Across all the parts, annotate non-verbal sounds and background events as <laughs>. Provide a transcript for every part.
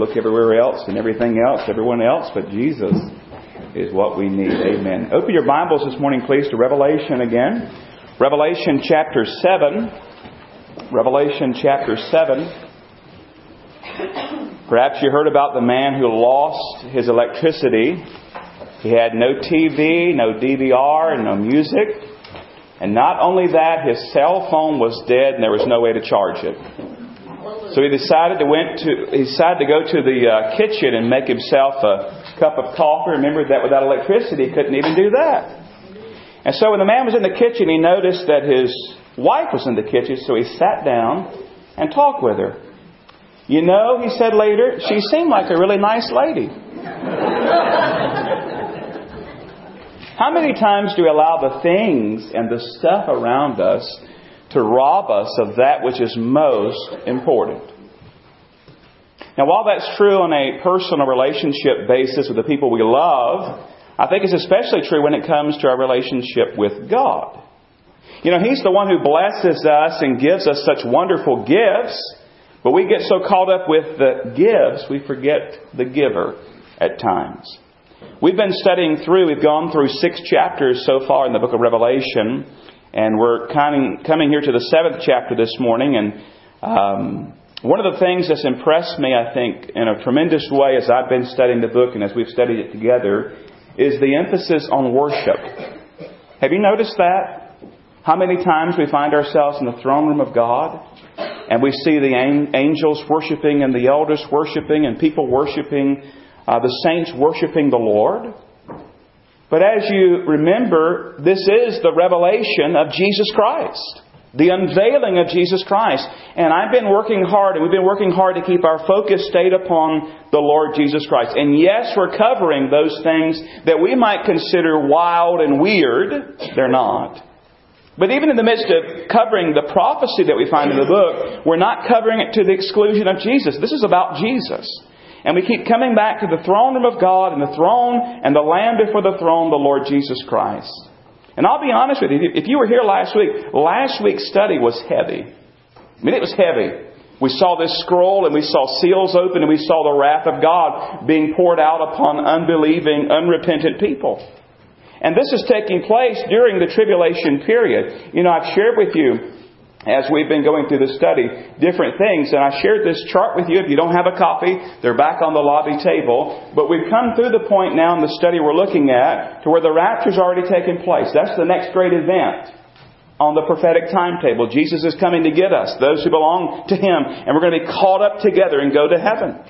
look everywhere else and everything else, everyone else, but Jesus is what we need. Amen. Open your Bibles this morning, please, to Revelation again. Revelation chapter 7. Revelation chapter 7. Perhaps you heard about the man who lost his electricity. He had no TV, no DVR, and no music. And not only that, his cell phone was dead and there was no way to charge it. So he decided to went to he decided to go to the uh, kitchen and make himself a cup of coffee. Remember that without electricity, he couldn't even do that. And so when the man was in the kitchen, he noticed that his wife was in the kitchen, so he sat down and talked with her. You know, he said later, she seemed like a really nice lady. How many times do we allow the things and the stuff around us to rob us of that which is most important? Now, while that's true on a personal relationship basis with the people we love, I think it's especially true when it comes to our relationship with God. You know, He's the one who blesses us and gives us such wonderful gifts, but we get so caught up with the gifts, we forget the giver at times. We've been studying through, we've gone through six chapters so far in the book of Revelation, and we're coming, here to the seventh chapter this morning. And um, one of the things that's impressed me, I think, in a tremendous way as I've been studying the book and as we've studied it together, is the emphasis on worship. Have you noticed that? How many times we find ourselves in the throne room of God and we see the angels worshiping and the elders worshiping and people worshiping uh, the saints worshiping the Lord. But as you remember, this is the revelation of Jesus Christ. The unveiling of Jesus Christ. And I've been working hard, and we've been working hard to keep our focus stayed upon the Lord Jesus Christ. And yes, we're covering those things that we might consider wild and weird. They're not. But even in the midst of covering the prophecy that we find in the book, we're not covering it to the exclusion of Jesus. This is about Jesus. And we keep coming back to the throne room of God and the throne and the Lamb before the throne, the Lord Jesus Christ. And I'll be honest with you, if you were here last week, last week's study was heavy. I mean, it was heavy. We saw this scroll and we saw seals open and we saw the wrath of God being poured out upon unbelieving, unrepentant people. And this is taking place during the tribulation period. You know, I've shared with you as we've been going through the study, different things. And I shared this chart with you. If you don't have a copy, they're back on the lobby table. But we've come through the point now in the study we're looking at to where the rapture's already taken place. That's the next great event on the prophetic timetable. Jesus is coming to get us, those who belong to Him, and we're going to be caught up together and go to heaven.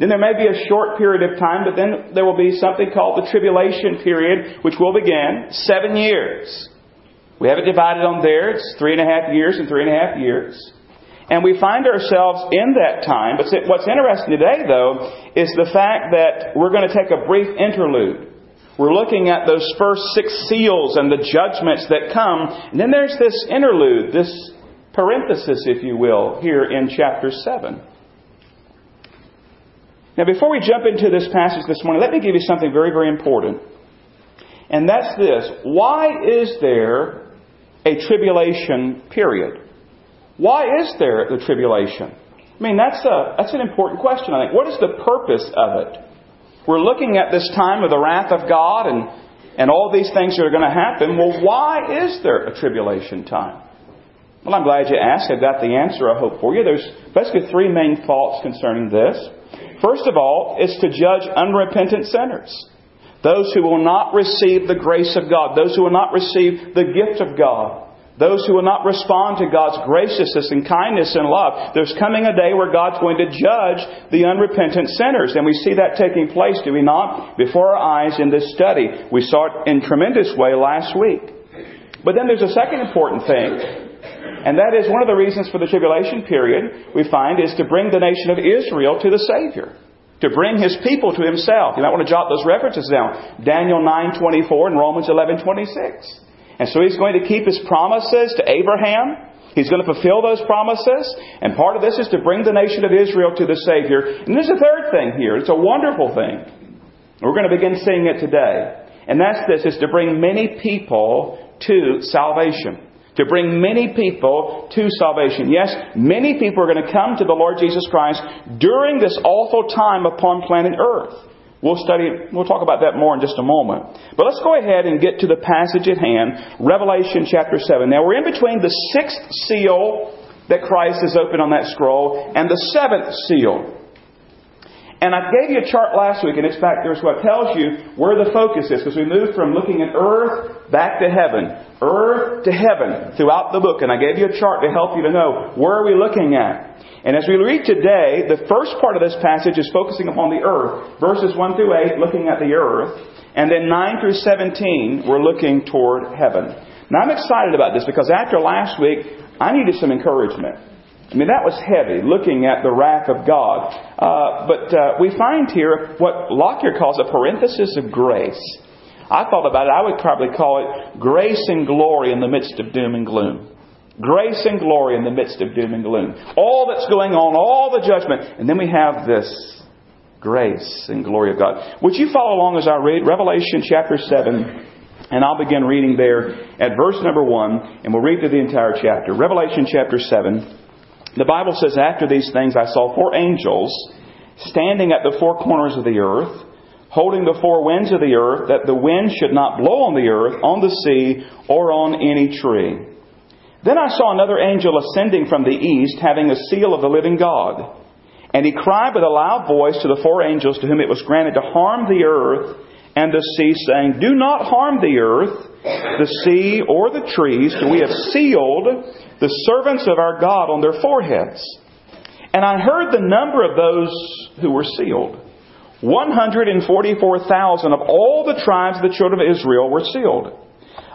Then there may be a short period of time, but then there will be something called the tribulation period, which will begin seven years. We have it divided on there. It's three and a half years and three and a half years. And we find ourselves in that time. But what's interesting today, though, is the fact that we're going to take a brief interlude. We're looking at those first six seals and the judgments that come. And then there's this interlude, this parenthesis, if you will, here in chapter 7. Now, before we jump into this passage this morning, let me give you something very, very important. And that's this. Why is there a tribulation period. Why is there the tribulation? I mean, that's, a, that's an important question, I think. What is the purpose of it? We're looking at this time of the wrath of God and, and all these things that are going to happen. Well, why is there a tribulation time? Well, I'm glad you asked. I've got the answer, I hope, for you. There's basically three main thoughts concerning this. First of all, it's to judge unrepentant sinners. Those who will not receive the grace of God. Those who will not receive the gift of God. Those who will not respond to God's graciousness and kindness and love. There's coming a day where God's going to judge the unrepentant sinners. And we see that taking place, do we not? Before our eyes in this study. We saw it in tremendous way last week. But then there's a second important thing. And that is one of the reasons for the tribulation period we find is to bring the nation of Israel to the Savior to bring his people to himself. You might want to jot those references down. Daniel 9:24 and Romans 11:26. And so he's going to keep his promises to Abraham. He's going to fulfill those promises. And part of this is to bring the nation of Israel to the Savior. And there's a third thing here. It's a wonderful thing. We're going to begin seeing it today. And that's this, is to bring many people to salvation to bring many people to salvation. Yes, many people are going to come to the Lord Jesus Christ during this awful time upon planet Earth. We'll study, we'll talk about that more in just a moment. But let's go ahead and get to the passage at hand, Revelation chapter 7. Now we're in between the sixth seal that Christ has opened on that scroll and the seventh seal. And I gave you a chart last week, and it's back there, so it tells you where the focus is, because we moved from looking at earth back to heaven. Earth to heaven throughout the book. And I gave you a chart to help you to know where are we looking at. And as we read today, the first part of this passage is focusing upon the earth. Verses 1 through 8, looking at the earth. And then 9 through 17, we're looking toward heaven. Now I'm excited about this because after last week, I needed some encouragement. I mean, that was heavy, looking at the wrath of God. Uh, but uh, we find here what Lockyer calls a parenthesis of grace. I thought about it, I would probably call it grace and glory in the midst of doom and gloom. Grace and glory in the midst of doom and gloom. All that's going on, all the judgment. And then we have this grace and glory of God. Would you follow along as I read Revelation chapter 7? And I'll begin reading there at verse number 1, and we'll read through the entire chapter. Revelation chapter 7. The Bible says, After these things I saw four angels standing at the four corners of the earth, holding the four winds of the earth, that the wind should not blow on the earth, on the sea, or on any tree. Then I saw another angel ascending from the east, having a seal of the living God. And he cried with a loud voice to the four angels to whom it was granted to harm the earth and the sea, saying, Do not harm the earth, the sea, or the trees, for we have sealed the servants of our God on their foreheads. And I heard the number of those who were sealed. 144,000 of all the tribes of the children of Israel were sealed.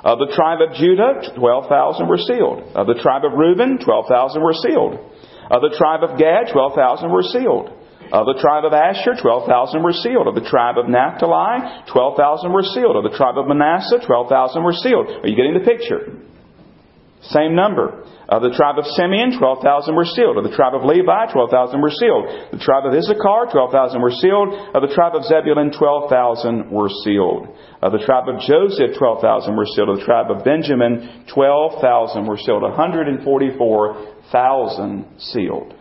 Of the tribe of Judah, 12,000 were sealed. Of the tribe of Reuben, 12,000 were sealed. Of the tribe of Gad, 12,000 were sealed. Of the tribe of Asher, 12,000 were sealed. Of the tribe of Naphtali, 12,000 were sealed. Of the tribe of Manasseh, 12,000 were sealed. Are you getting the picture? Same number. Of the tribe of Simeon, 12,000 were sealed. Of the tribe of Levi, 12,000 were sealed. The tribe of Issachar, 12,000 were sealed. Of the tribe of Zebulun, 12,000 were sealed. Of the tribe of Joseph, 12,000 were sealed. Of the tribe of Benjamin, 12,000 were sealed. 144,000 sealed.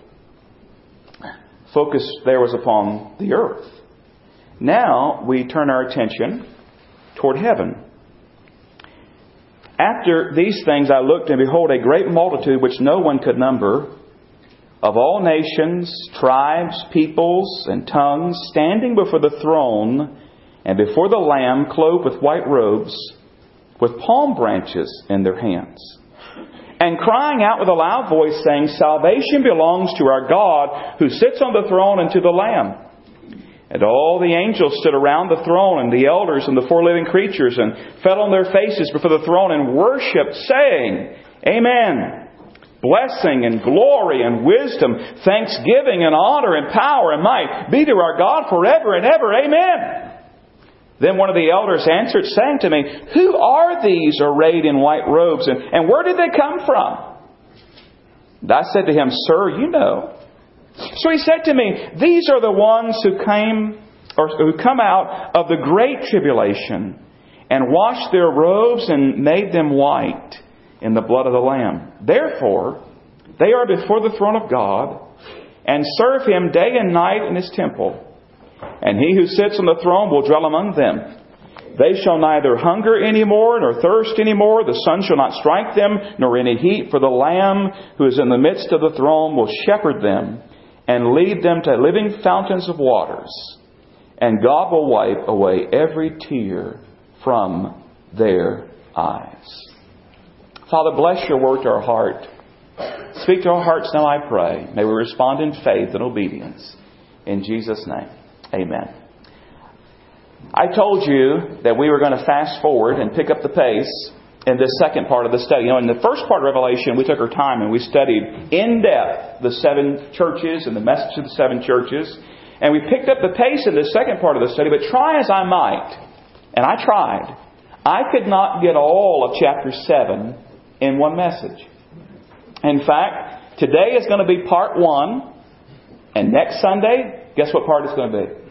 Focus there was upon the earth. Now we turn our attention toward heaven. After these things I looked, and behold, a great multitude which no one could number, of all nations, tribes, peoples, and tongues, standing before the throne and before the Lamb, clothed with white robes, with palm branches in their hands, and crying out with a loud voice, saying, Salvation belongs to our God who sits on the throne and to the Lamb. And all the angels stood around the throne, and the elders and the four living creatures, and fell on their faces before the throne and worshipped, saying, Amen. Blessing and glory and wisdom, thanksgiving and honor and power and might be to our God forever and ever. Amen. Then one of the elders answered, saying to me, Who are these arrayed in white robes, and, and where did they come from? And I said to him, Sir, you know. So he said to me, These are the ones who came or who come out of the great tribulation and washed their robes and made them white in the blood of the Lamb. Therefore, they are before the throne of God and serve him day and night in his temple. And he who sits on the throne will dwell among them. They shall neither hunger any more nor thirst any more. The sun shall not strike them, nor any heat, for the Lamb who is in the midst of the throne will shepherd them and lead them to living fountains of waters, and God will wipe away every tear from their eyes. Father, bless your word to our heart. Speak to our hearts now, I pray. May we respond in faith and obedience. In Jesus' name, amen. I told you that we were going to fast forward and pick up the pace in this second part of the study. You know, in the first part of Revelation, we took our time and we studied in depth the seven churches and the message of the seven churches. And we picked up the pace in the second part of the study, but try as I might, and I tried, I could not get all of chapter 7 in one message. In fact, today is going to be part 1, and next Sunday, guess what part it's going to be?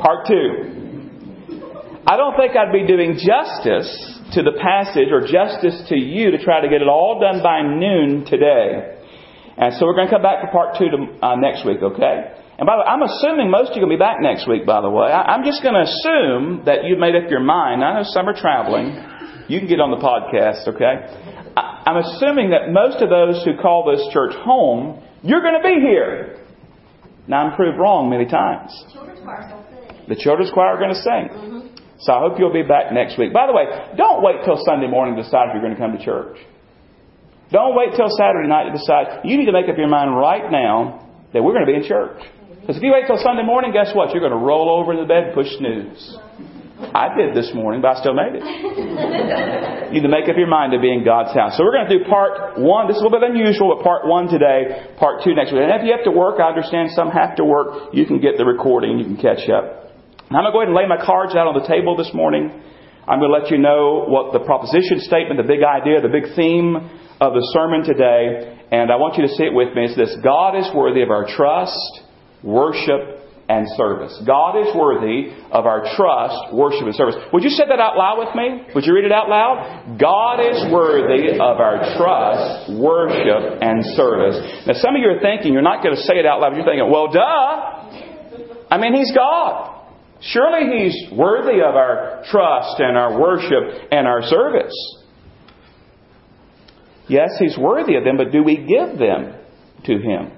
Part 2. I don't think I'd be doing justice to the passage or justice to you to try to get it all done by noon today. And so we're going to come back for part two to, uh, next week, okay? And by the way, I'm assuming most of you to be back next week, by the way. I, I'm just going to assume that you've made up your mind. I know some are traveling. You can get on the podcast, okay? I, I'm assuming that most of those who call this church home, you're going to be here. Now, I'm proved wrong many times. The children's choir are going to sing. Mm-hmm. So I hope you'll be back next week. By the way, don't wait till Sunday morning to decide if you're going to come to church. Don't wait till Saturday night to decide. You need to make up your mind right now that we're going to be in church. Because if you wait till Sunday morning, guess what? You're going to roll over in the bed and push snooze. I did this morning, but I still made it. <laughs> you need to make up your mind to be in God's house. So we're going to do part one. This is a little bit unusual, but part one today, part two next week. And if you have to work, I understand some have to work. You can get the recording. You can catch up. I'm going to go ahead and lay my cards out on the table this morning. I'm going to let you know what the proposition statement, the big idea, the big theme of the sermon today, and I want you to see it with me. It's this God is worthy of our trust, worship, and service. God is worthy of our trust, worship, and service. Would you say that out loud with me? Would you read it out loud? God is worthy of our trust, worship, and service. Now, some of you are thinking, you're not going to say it out loud, you're thinking, well, duh. I mean, He's God. Surely He's worthy of our trust and our worship and our service. Yes, He's worthy of them, but do we give them to Him?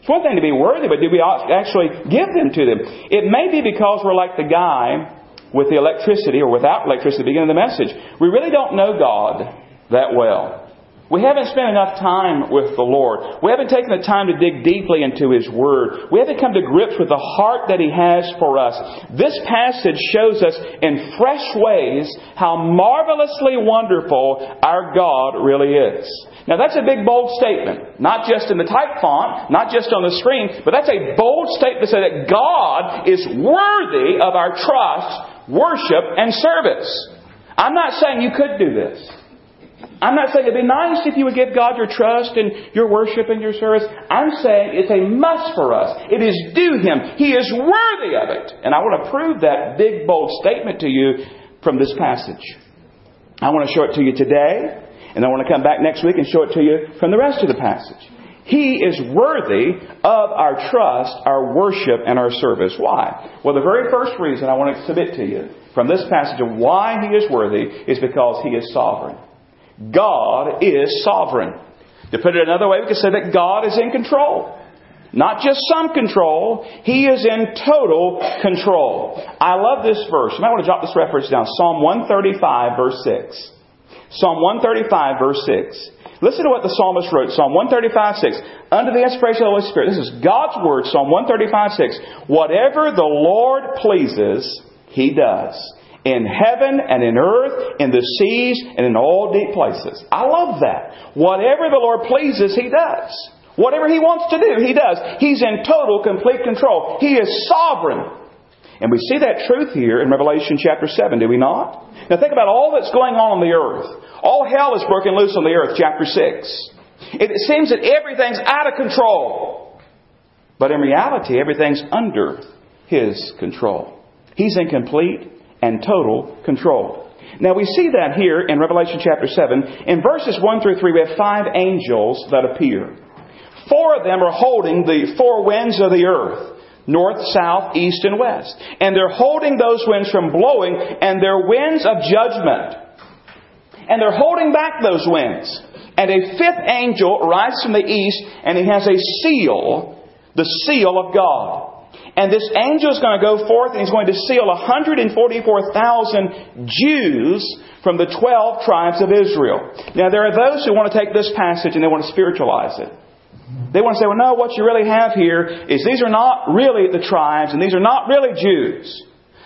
It's one thing to be worthy, but do we actually give them to them? It may be because we're like the guy with the electricity or without electricity at the beginning of the message. We really don't know God that well. We haven't spent enough time with the Lord. We haven't taken the time to dig deeply into His Word. We haven't come to grips with the heart that He has for us. This passage shows us in fresh ways how marvelously wonderful our God really is. Now that's a big bold statement. Not just in the type font, not just on the screen, but that's a bold statement to say that God is worthy of our trust, worship, and service. I'm not saying you could do this. I'm not saying it'd be nice if you would give God your trust and your worship and your service. I'm saying it's a must for us. It is due Him. He is worthy of it. And I want to prove that big, bold statement to you from this passage. I want to show it to you today, and I want to come back next week and show it to you from the rest of the passage. He is worthy of our trust, our worship, and our service. Why? Well, the very first reason I want to submit to you from this passage of why He is worthy is because He is sovereign. God is sovereign. To put it another way, we could say that God is in control. Not just some control, He is in total control. I love this verse. You might want to jot this reference down. Psalm 135, verse 6. Psalm 135, verse 6. Listen to what the psalmist wrote. Psalm 135, 6. Under the inspiration of the Holy Spirit. This is God's word, Psalm 135, 6. Whatever the Lord pleases, He does in heaven and in earth, in the seas, and in all deep places. I love that. Whatever the Lord pleases, He does. Whatever He wants to do, He does. He's in total, complete control. He is sovereign. And we see that truth here in Revelation chapter 7, do we not? Now think about all that's going on on the earth. All hell is broken loose on the earth, chapter 6. It seems that everything's out of control. But in reality, everything's under His control. He's in complete and total control. Now we see that here in Revelation chapter 7. In verses 1 through 3, we have five angels that appear. Four of them are holding the four winds of the earth north, south, east, and west. And they're holding those winds from blowing, and they're winds of judgment. And they're holding back those winds. And a fifth angel arrives from the east, and he has a seal, the seal of God. And this angel is going to go forth and he's going to seal 144,000 Jews from the 12 tribes of Israel. Now, there are those who want to take this passage and they want to spiritualize it. They want to say, well, no, what you really have here is these are not really the tribes and these are not really Jews.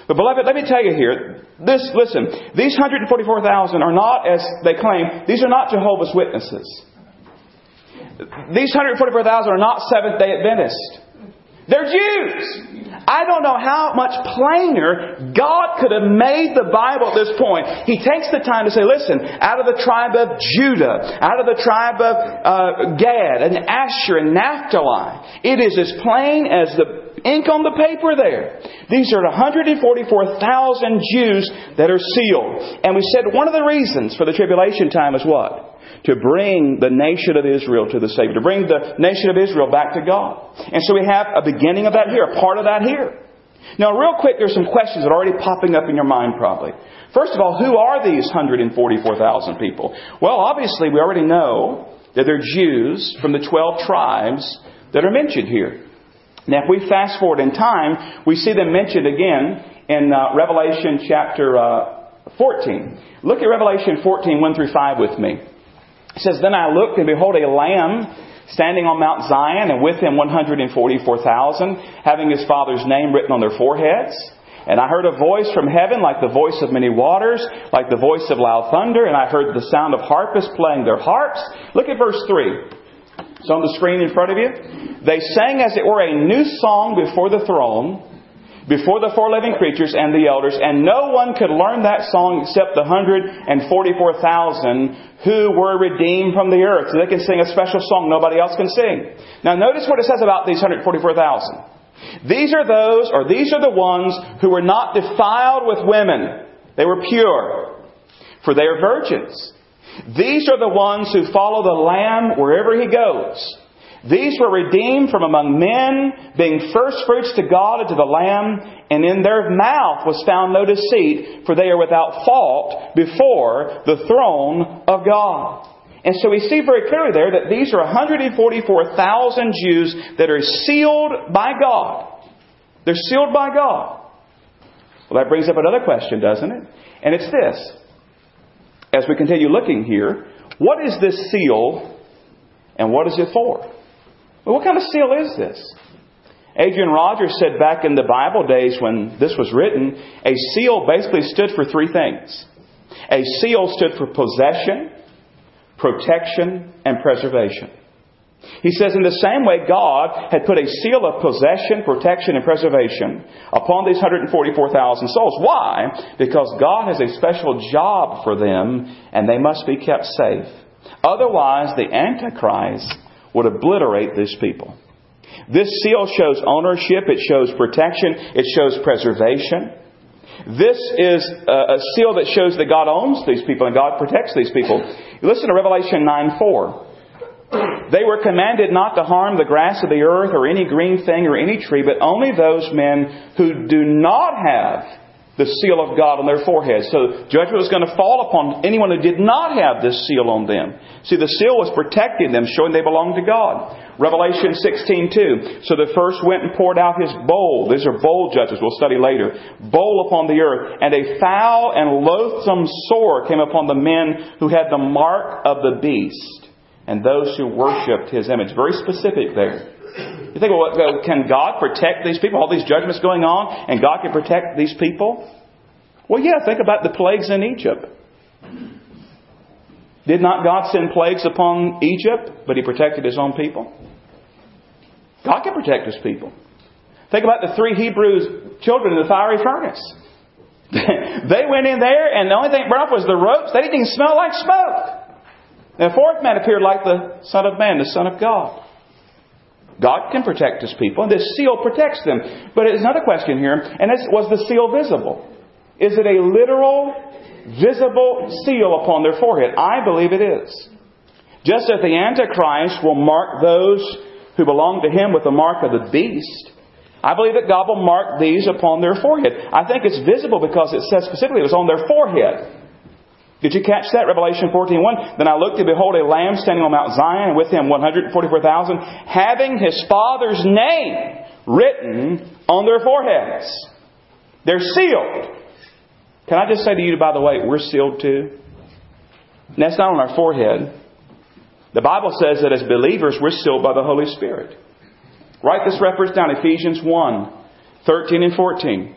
But beloved, let me tell you here, this, listen, these 144,000 are not, as they claim, these are not Jehovah's Witnesses. These 144,000 are not Seventh day Adventists. They're Jews. I don't know how much plainer God could have made the Bible at this point. He takes the time to say, listen, out of the tribe of Judah, out of the tribe of uh, Gad and Asher and Naphtali, it is as plain as the ink on the paper there. These are 144,000 Jews that are sealed. And we said one of the reasons for the tribulation time is what? To bring the nation of Israel to the Savior, to bring the nation of Israel back to God. And so we have a beginning of that here, a part of that here. Now, real quick, there's some questions that are already popping up in your mind probably. First of all, who are these 144,000 people? Well, obviously, we already know that they're Jews from the 12 tribes that are mentioned here. Now, if we fast forward in time, we see them mentioned again in uh, Revelation chapter uh, 14. Look at Revelation 14, 1 through 5 with me. It says, Then I looked, and behold, a lamb standing on Mount Zion, and with him 144,000, having his father's name written on their foreheads. And I heard a voice from heaven like the voice of many waters, like the voice of loud thunder, and I heard the sound of harpists playing their harps. Look at verse 3. It's on the screen in front of you. They sang as it were a new song before the throne, before the four living creatures and the elders, and no one could learn that song except the 144,000 who were redeemed from the earth. So they can sing a special song nobody else can sing. Now notice what it says about these 144,000. These are those, or these are the ones who were not defiled with women. They were pure, for they are virgins. These are the ones who follow the Lamb wherever he goes. These were redeemed from among men, being firstfruits to God and to the Lamb, and in their mouth was found no deceit, for they are without fault before the throne of God. And so we see very clearly there that these are 144,000 Jews that are sealed by God. They're sealed by God. Well, that brings up another question, doesn't it? And it's this as we continue looking here, what is this seal and what is it for? Well, what kind of seal is this? Adrian Rogers said back in the Bible days when this was written, a seal basically stood for three things. A seal stood for possession, protection, and preservation. He says, in the same way, God had put a seal of possession, protection, and preservation upon these 144,000 souls. Why? Because God has a special job for them, and they must be kept safe. Otherwise, the Antichrist would obliterate these people. This seal shows ownership, it shows protection, it shows preservation. This is a seal that shows that God owns these people and God protects these people. Listen to Revelation 9 4. They were commanded not to harm the grass of the earth or any green thing or any tree, but only those men who do not have the seal of God on their forehead. So judgment was going to fall upon anyone who did not have this seal on them. See, the seal was protecting them, showing they belonged to God. Revelation 16:2. So the first went and poured out his bowl. These are bowl judges. We'll study later. Bowl upon the earth, and a foul and loathsome sore came upon the men who had the mark of the beast and those who worshipped his image. Very specific there. You think, well, can God protect these people? All these judgments going on, and God can protect these people? Well, yeah, think about the plagues in Egypt. Did not God send plagues upon Egypt, but he protected his own people? God can protect his people. Think about the three Hebrews children in the fiery furnace. <laughs> they went in there, and the only thing burned up was the ropes. They didn't even smell like smoke. And the fourth man appeared like the Son of Man, the Son of God. God can protect his people, and this seal protects them. But there's another question here, and it's, was the seal visible? Is it a literal, visible seal upon their forehead? I believe it is. Just as the Antichrist will mark those who belong to him with the mark of the beast, I believe that God will mark these upon their forehead. I think it's visible because it says specifically it was on their forehead. Did you catch that? Revelation 14.1. Then I looked and behold a lamb standing on Mount Zion and with him 144,000 having his father's name written on their foreheads. They're sealed. Can I just say to you, by the way, we're sealed too? And that's not on our forehead. The Bible says that as believers, we're sealed by the Holy Spirit. Write this reference down, Ephesians 1, 13 and 14.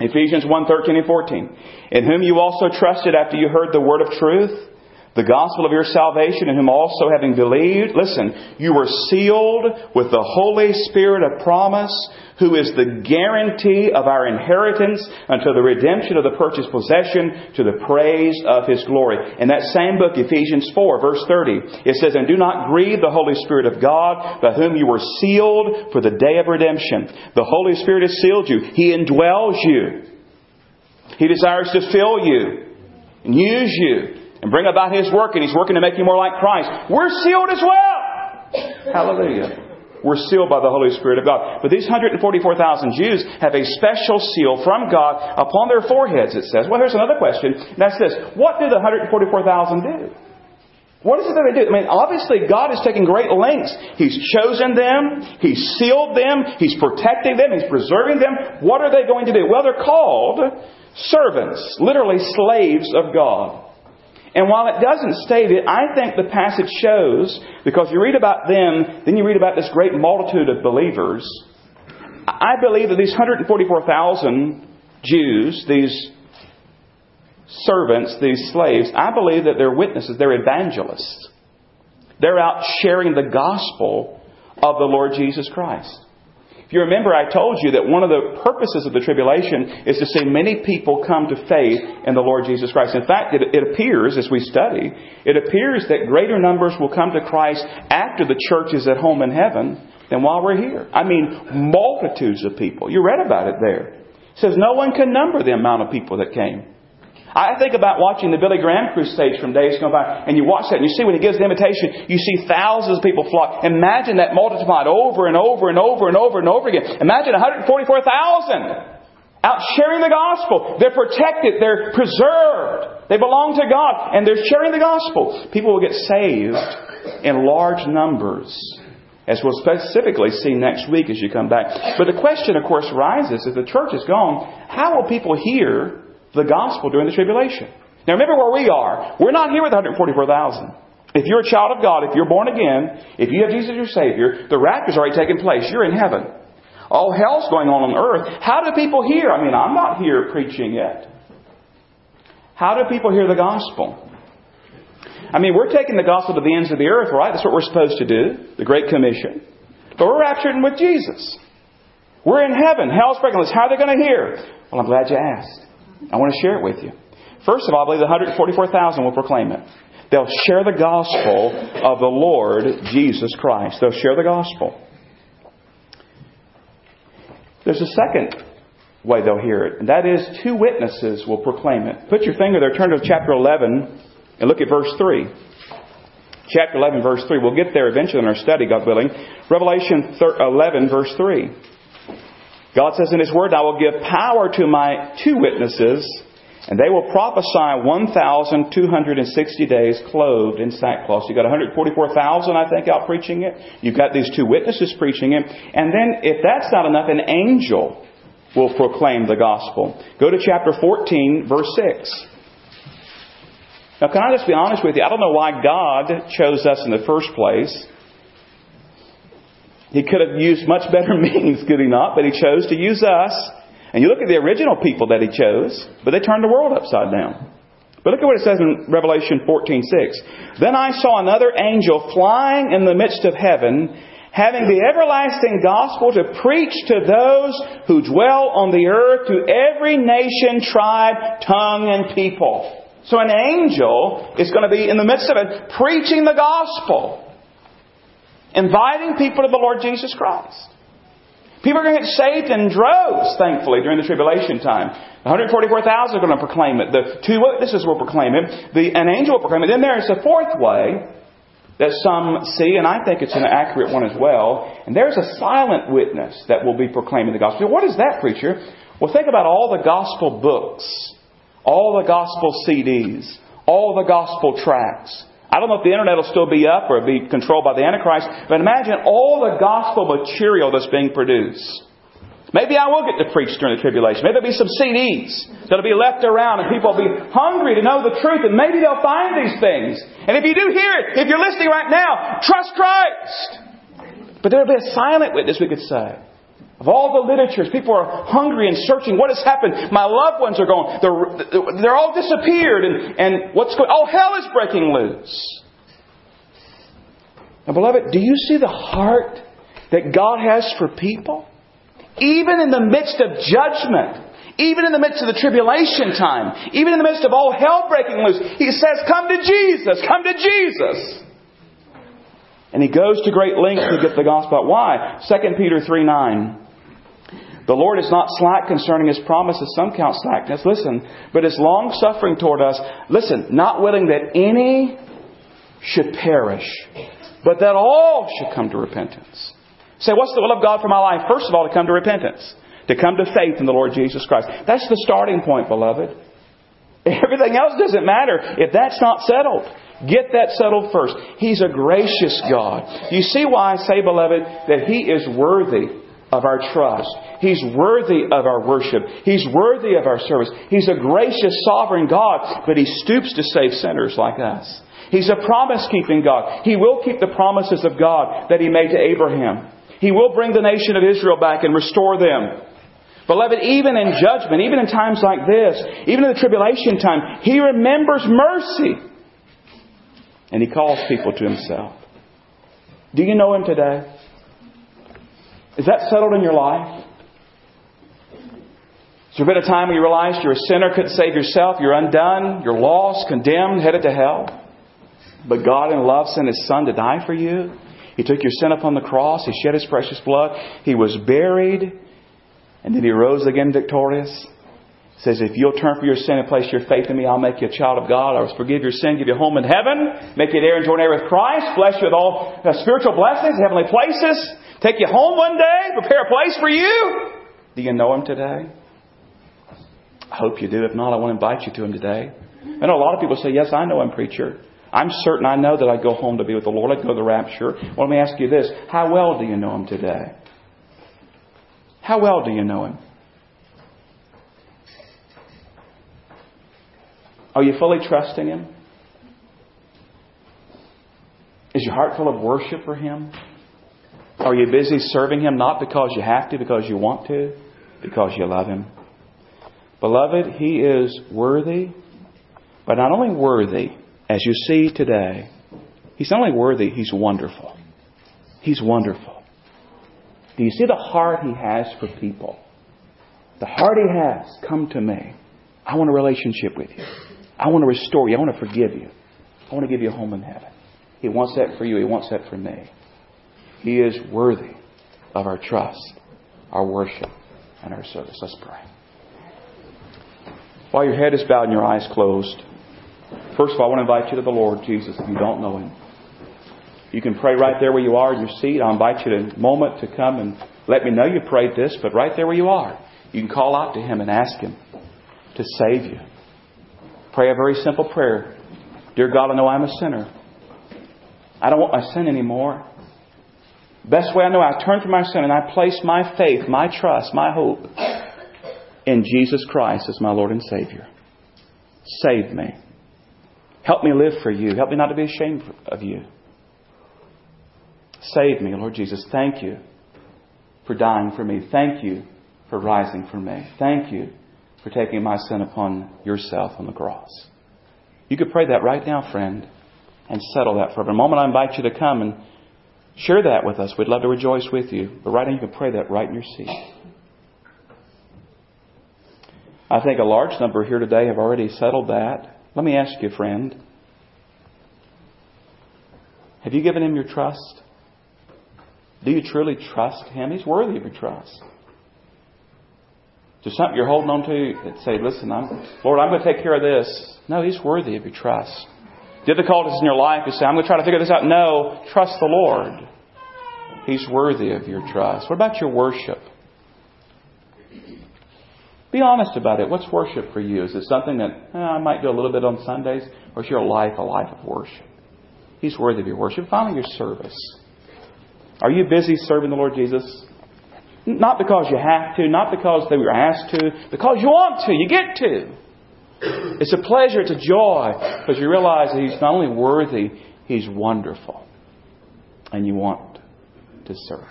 Ephesians 1 13 and 14. In whom you also trusted after you heard the word of truth, the gospel of your salvation, in whom also having believed, listen, you were sealed with the Holy Spirit of promise, who is the guarantee of our inheritance until the redemption of the purchased possession to the praise of His glory. In that same book, Ephesians 4, verse 30, it says, And do not grieve the Holy Spirit of God, by whom you were sealed for the day of redemption. The Holy Spirit has sealed you. He indwells you. He desires to fill you and use you and bring about His work, and He's working to make you more like Christ. We're sealed as well. Hallelujah. We're sealed by the Holy Spirit of God. But these 144,000 Jews have a special seal from God upon their foreheads, it says. Well, here's another question. And that's this. What do the 144,000 do? What is it that they do? I mean, obviously, God is taking great lengths. He's chosen them. He's sealed them. He's protecting them. He's preserving them. What are they going to do? Well, they're called servants, literally slaves of God. And while it doesn't state it, I think the passage shows, because you read about them, then you read about this great multitude of believers. I believe that these 144,000 Jews, these servants, these slaves, I believe that they're witnesses, they're evangelists. They're out sharing the gospel of the Lord Jesus Christ. You remember, I told you that one of the purposes of the tribulation is to see many people come to faith in the Lord Jesus Christ. In fact, it, it appears, as we study, it appears that greater numbers will come to Christ after the church is at home in heaven than while we're here. I mean, multitudes of people. You read about it there. It says no one can number the amount of people that came. I think about watching the Billy Graham crusades from days gone by, and you watch that, and you see when he gives the invitation, you see thousands of people flock. Imagine that multiplied over and over and over and over and over again. Imagine 144,000 out sharing the gospel. They're protected, they're preserved, they belong to God, and they're sharing the gospel. People will get saved in large numbers. As we'll specifically see next week as you come back. But the question, of course, rises if the church is gone, how will people hear the gospel during the tribulation. Now remember where we are. We're not here with 144,000. If you're a child of God, if you're born again, if you have Jesus as your Savior, the rapture's already taken place. You're in heaven. All hell's going on on earth. How do people hear? I mean, I'm not here preaching yet. How do people hear the gospel? I mean, we're taking the gospel to the ends of the earth, right? That's what we're supposed to do. The Great Commission. But we're raptured with Jesus. We're in heaven. Hell's breaking loose. How are they going to hear? Well, I'm glad you asked. I want to share it with you. First of all, I believe the 144,000 will proclaim it. They'll share the gospel of the Lord Jesus Christ. They'll share the gospel. There's a second way they'll hear it, and that is two witnesses will proclaim it. Put your finger there, turn to chapter 11, and look at verse 3. Chapter 11, verse 3. We'll get there eventually in our study, God willing. Revelation 11, verse 3. God says in His Word, I will give power to my two witnesses, and they will prophesy 1,260 days clothed in sackcloth. You've got 144,000, I think, out preaching it. You've got these two witnesses preaching it. And then, if that's not enough, an angel will proclaim the gospel. Go to chapter 14, verse 6. Now, can I just be honest with you? I don't know why God chose us in the first place. He could have used much better <laughs> means, could he not? But he chose to use us. And you look at the original people that he chose, but they turned the world upside down. But look at what it says in Revelation 14:6. Then I saw another angel flying in the midst of heaven, having the everlasting gospel to preach to those who dwell on the earth, to every nation, tribe, tongue, and people. So an angel is going to be in the midst of it preaching the gospel inviting people to the Lord Jesus Christ. People are going to get saved in droves, thankfully, during the tribulation time. 144,000 are going to proclaim it. The two witnesses will proclaim it. The, an angel will proclaim it. Then there is a fourth way that some see, and I think it's an accurate one as well. And there's a silent witness that will be proclaiming the gospel. What is that, preacher? Well, think about all the gospel books, all the gospel CDs, all the gospel tracts. I don't know if the internet will still be up or be controlled by the Antichrist, but imagine all the gospel material that's being produced. Maybe I will get to preach during the tribulation. Maybe there'll be some CDs that'll be left around and people will be hungry to know the truth and maybe they'll find these things. And if you do hear it, if you're listening right now, trust Christ. But there'll be a silent witness, we could say. Of all the literatures, people are hungry and searching. What has happened? My loved ones are gone. They're, they're all disappeared. And, and what's going Oh, hell is breaking loose. Now, beloved, do you see the heart that God has for people? Even in the midst of judgment, even in the midst of the tribulation time, even in the midst of all hell breaking loose, He says, Come to Jesus, come to Jesus. And He goes to great lengths to get the gospel. out. Why? 2 Peter 3 9. The Lord is not slack concerning His promises, some count slackness, listen, but is long suffering toward us, listen, not willing that any should perish, but that all should come to repentance. Say, what's the will of God for my life? First of all, to come to repentance, to come to faith in the Lord Jesus Christ. That's the starting point, beloved. <laughs> Everything else doesn't matter if that's not settled. Get that settled first. He's a gracious God. You see why I say, beloved, that He is worthy of our trust. He's worthy of our worship. He's worthy of our service. He's a gracious, sovereign God, but He stoops to save sinners like us. He's a promise keeping God. He will keep the promises of God that He made to Abraham. He will bring the nation of Israel back and restore them. Beloved, even in judgment, even in times like this, even in the tribulation time, He remembers mercy. And He calls people to Himself. Do you know Him today? Is that settled in your life? Has there been a time when you realized you're a sinner, couldn't save yourself, you're undone, you're lost, condemned, headed to hell? But God in love sent His Son to die for you. He took your sin upon the cross. He shed His precious blood. He was buried. And then He rose again victorious. Says, if you'll turn from your sin and place your faith in me, I'll make you a child of God. I'll forgive your sin, give you a home in heaven, make you an heir and joint heir with Christ, bless you with all uh, spiritual blessings, heavenly places. Take you home one day, prepare a place for you. Do you know Him today? I hope you do. If not, I want to invite you to Him today. I know a lot of people say, Yes, I know Him, preacher. I'm certain I know that I go home to be with the Lord. I go to the rapture. Well, let me ask you this How well do you know Him today? How well do you know Him? Are you fully trusting Him? Is your heart full of worship for Him? Are you busy serving Him not because you have to, because you want to, because you love Him? Beloved, He is worthy, but not only worthy, as you see today, He's not only worthy, He's wonderful. He's wonderful. Do you see the heart He has for people? The heart He has, come to me. I want a relationship with you. I want to restore you. I want to forgive you. I want to give you a home in heaven. He wants that for you. He wants that for me. He is worthy of our trust, our worship, and our service. Let's pray. While your head is bowed and your eyes closed, first of all, I want to invite you to the Lord Jesus if you don't know Him. You can pray right there where you are in your seat. I'll invite you in a moment to come and let me know you prayed this, but right there where you are, you can call out to Him and ask Him to save you. Pray a very simple prayer. Dear God, I know I'm a sinner. I don't want my sin anymore. Best way I know, I turn from my sin and I place my faith, my trust, my hope in Jesus Christ as my Lord and Savior. Save me. Help me live for you. Help me not to be ashamed of you. Save me, Lord Jesus. Thank you for dying for me. Thank you for rising for me. Thank you for taking my sin upon yourself on the cross. You could pray that right now, friend, and settle that for a moment. I invite you to come and Share that with us. We'd love to rejoice with you. But right now, you can pray that right in your seat. I think a large number here today have already settled that. Let me ask you, friend. Have you given him your trust? Do you truly trust him? He's worthy of your trust. Is there something you're holding on to that say, listen, I'm, Lord, I'm going to take care of this? No, he's worthy of your trust. Difficulties in your life, you say, I'm going to try to figure this out. No, trust the Lord. He's worthy of your trust. What about your worship? Be honest about it. What's worship for you? Is it something that eh, I might do a little bit on Sundays? Or is your life a life of worship? He's worthy of your worship. Finally, your service. Are you busy serving the Lord Jesus? Not because you have to, not because they were asked to, because you want to, you get to. It's a pleasure, it's a joy, because you realize that He's not only worthy, He's wonderful. And you want to serve.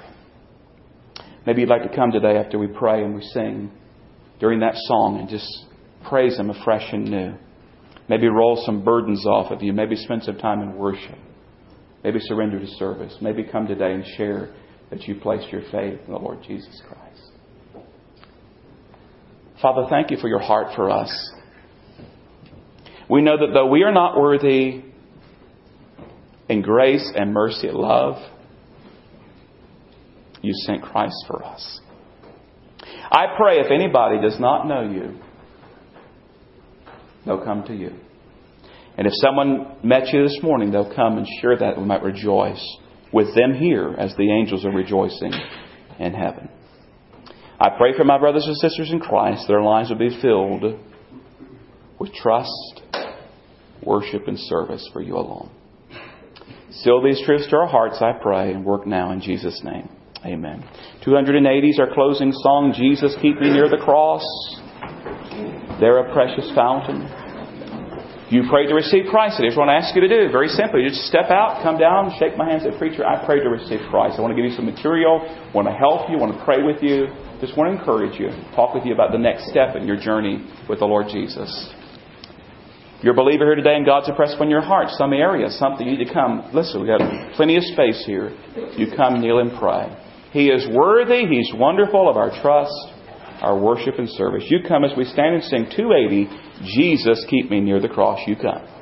Maybe you'd like to come today after we pray and we sing during that song and just praise Him afresh and new. Maybe roll some burdens off of you. Maybe spend some time in worship. Maybe surrender to service. Maybe come today and share that you placed your faith in the Lord Jesus Christ. Father, thank you for your heart for us. We know that though we are not worthy in grace and mercy and love, you sent Christ for us. I pray if anybody does not know you, they'll come to you. And if someone met you this morning, they'll come and share that we might rejoice with them here as the angels are rejoicing in heaven. I pray for my brothers and sisters in Christ, that their lives will be filled with trust, worship, and service for you alone. Seal these truths to our hearts, I pray, and work now in Jesus' name. Amen. 280 is our closing song, Jesus Keep Me Near the Cross. There a precious fountain. You prayed to receive Christ. I just want to ask you to do very simply. Just step out, come down, shake my hands, say, Preacher, I prayed to receive Christ. I want to give you some material, I want to help you, I want to pray with you. Just want to encourage you, talk with you about the next step in your journey with the Lord Jesus. You're a believer here today and God's impressed upon your heart, some area, something you need to come. Listen, we've got plenty of space here. You come, kneel, and pray. He is worthy, He's wonderful of our trust, our worship and service. You come as we stand and sing 280, Jesus, keep me near the cross. You come.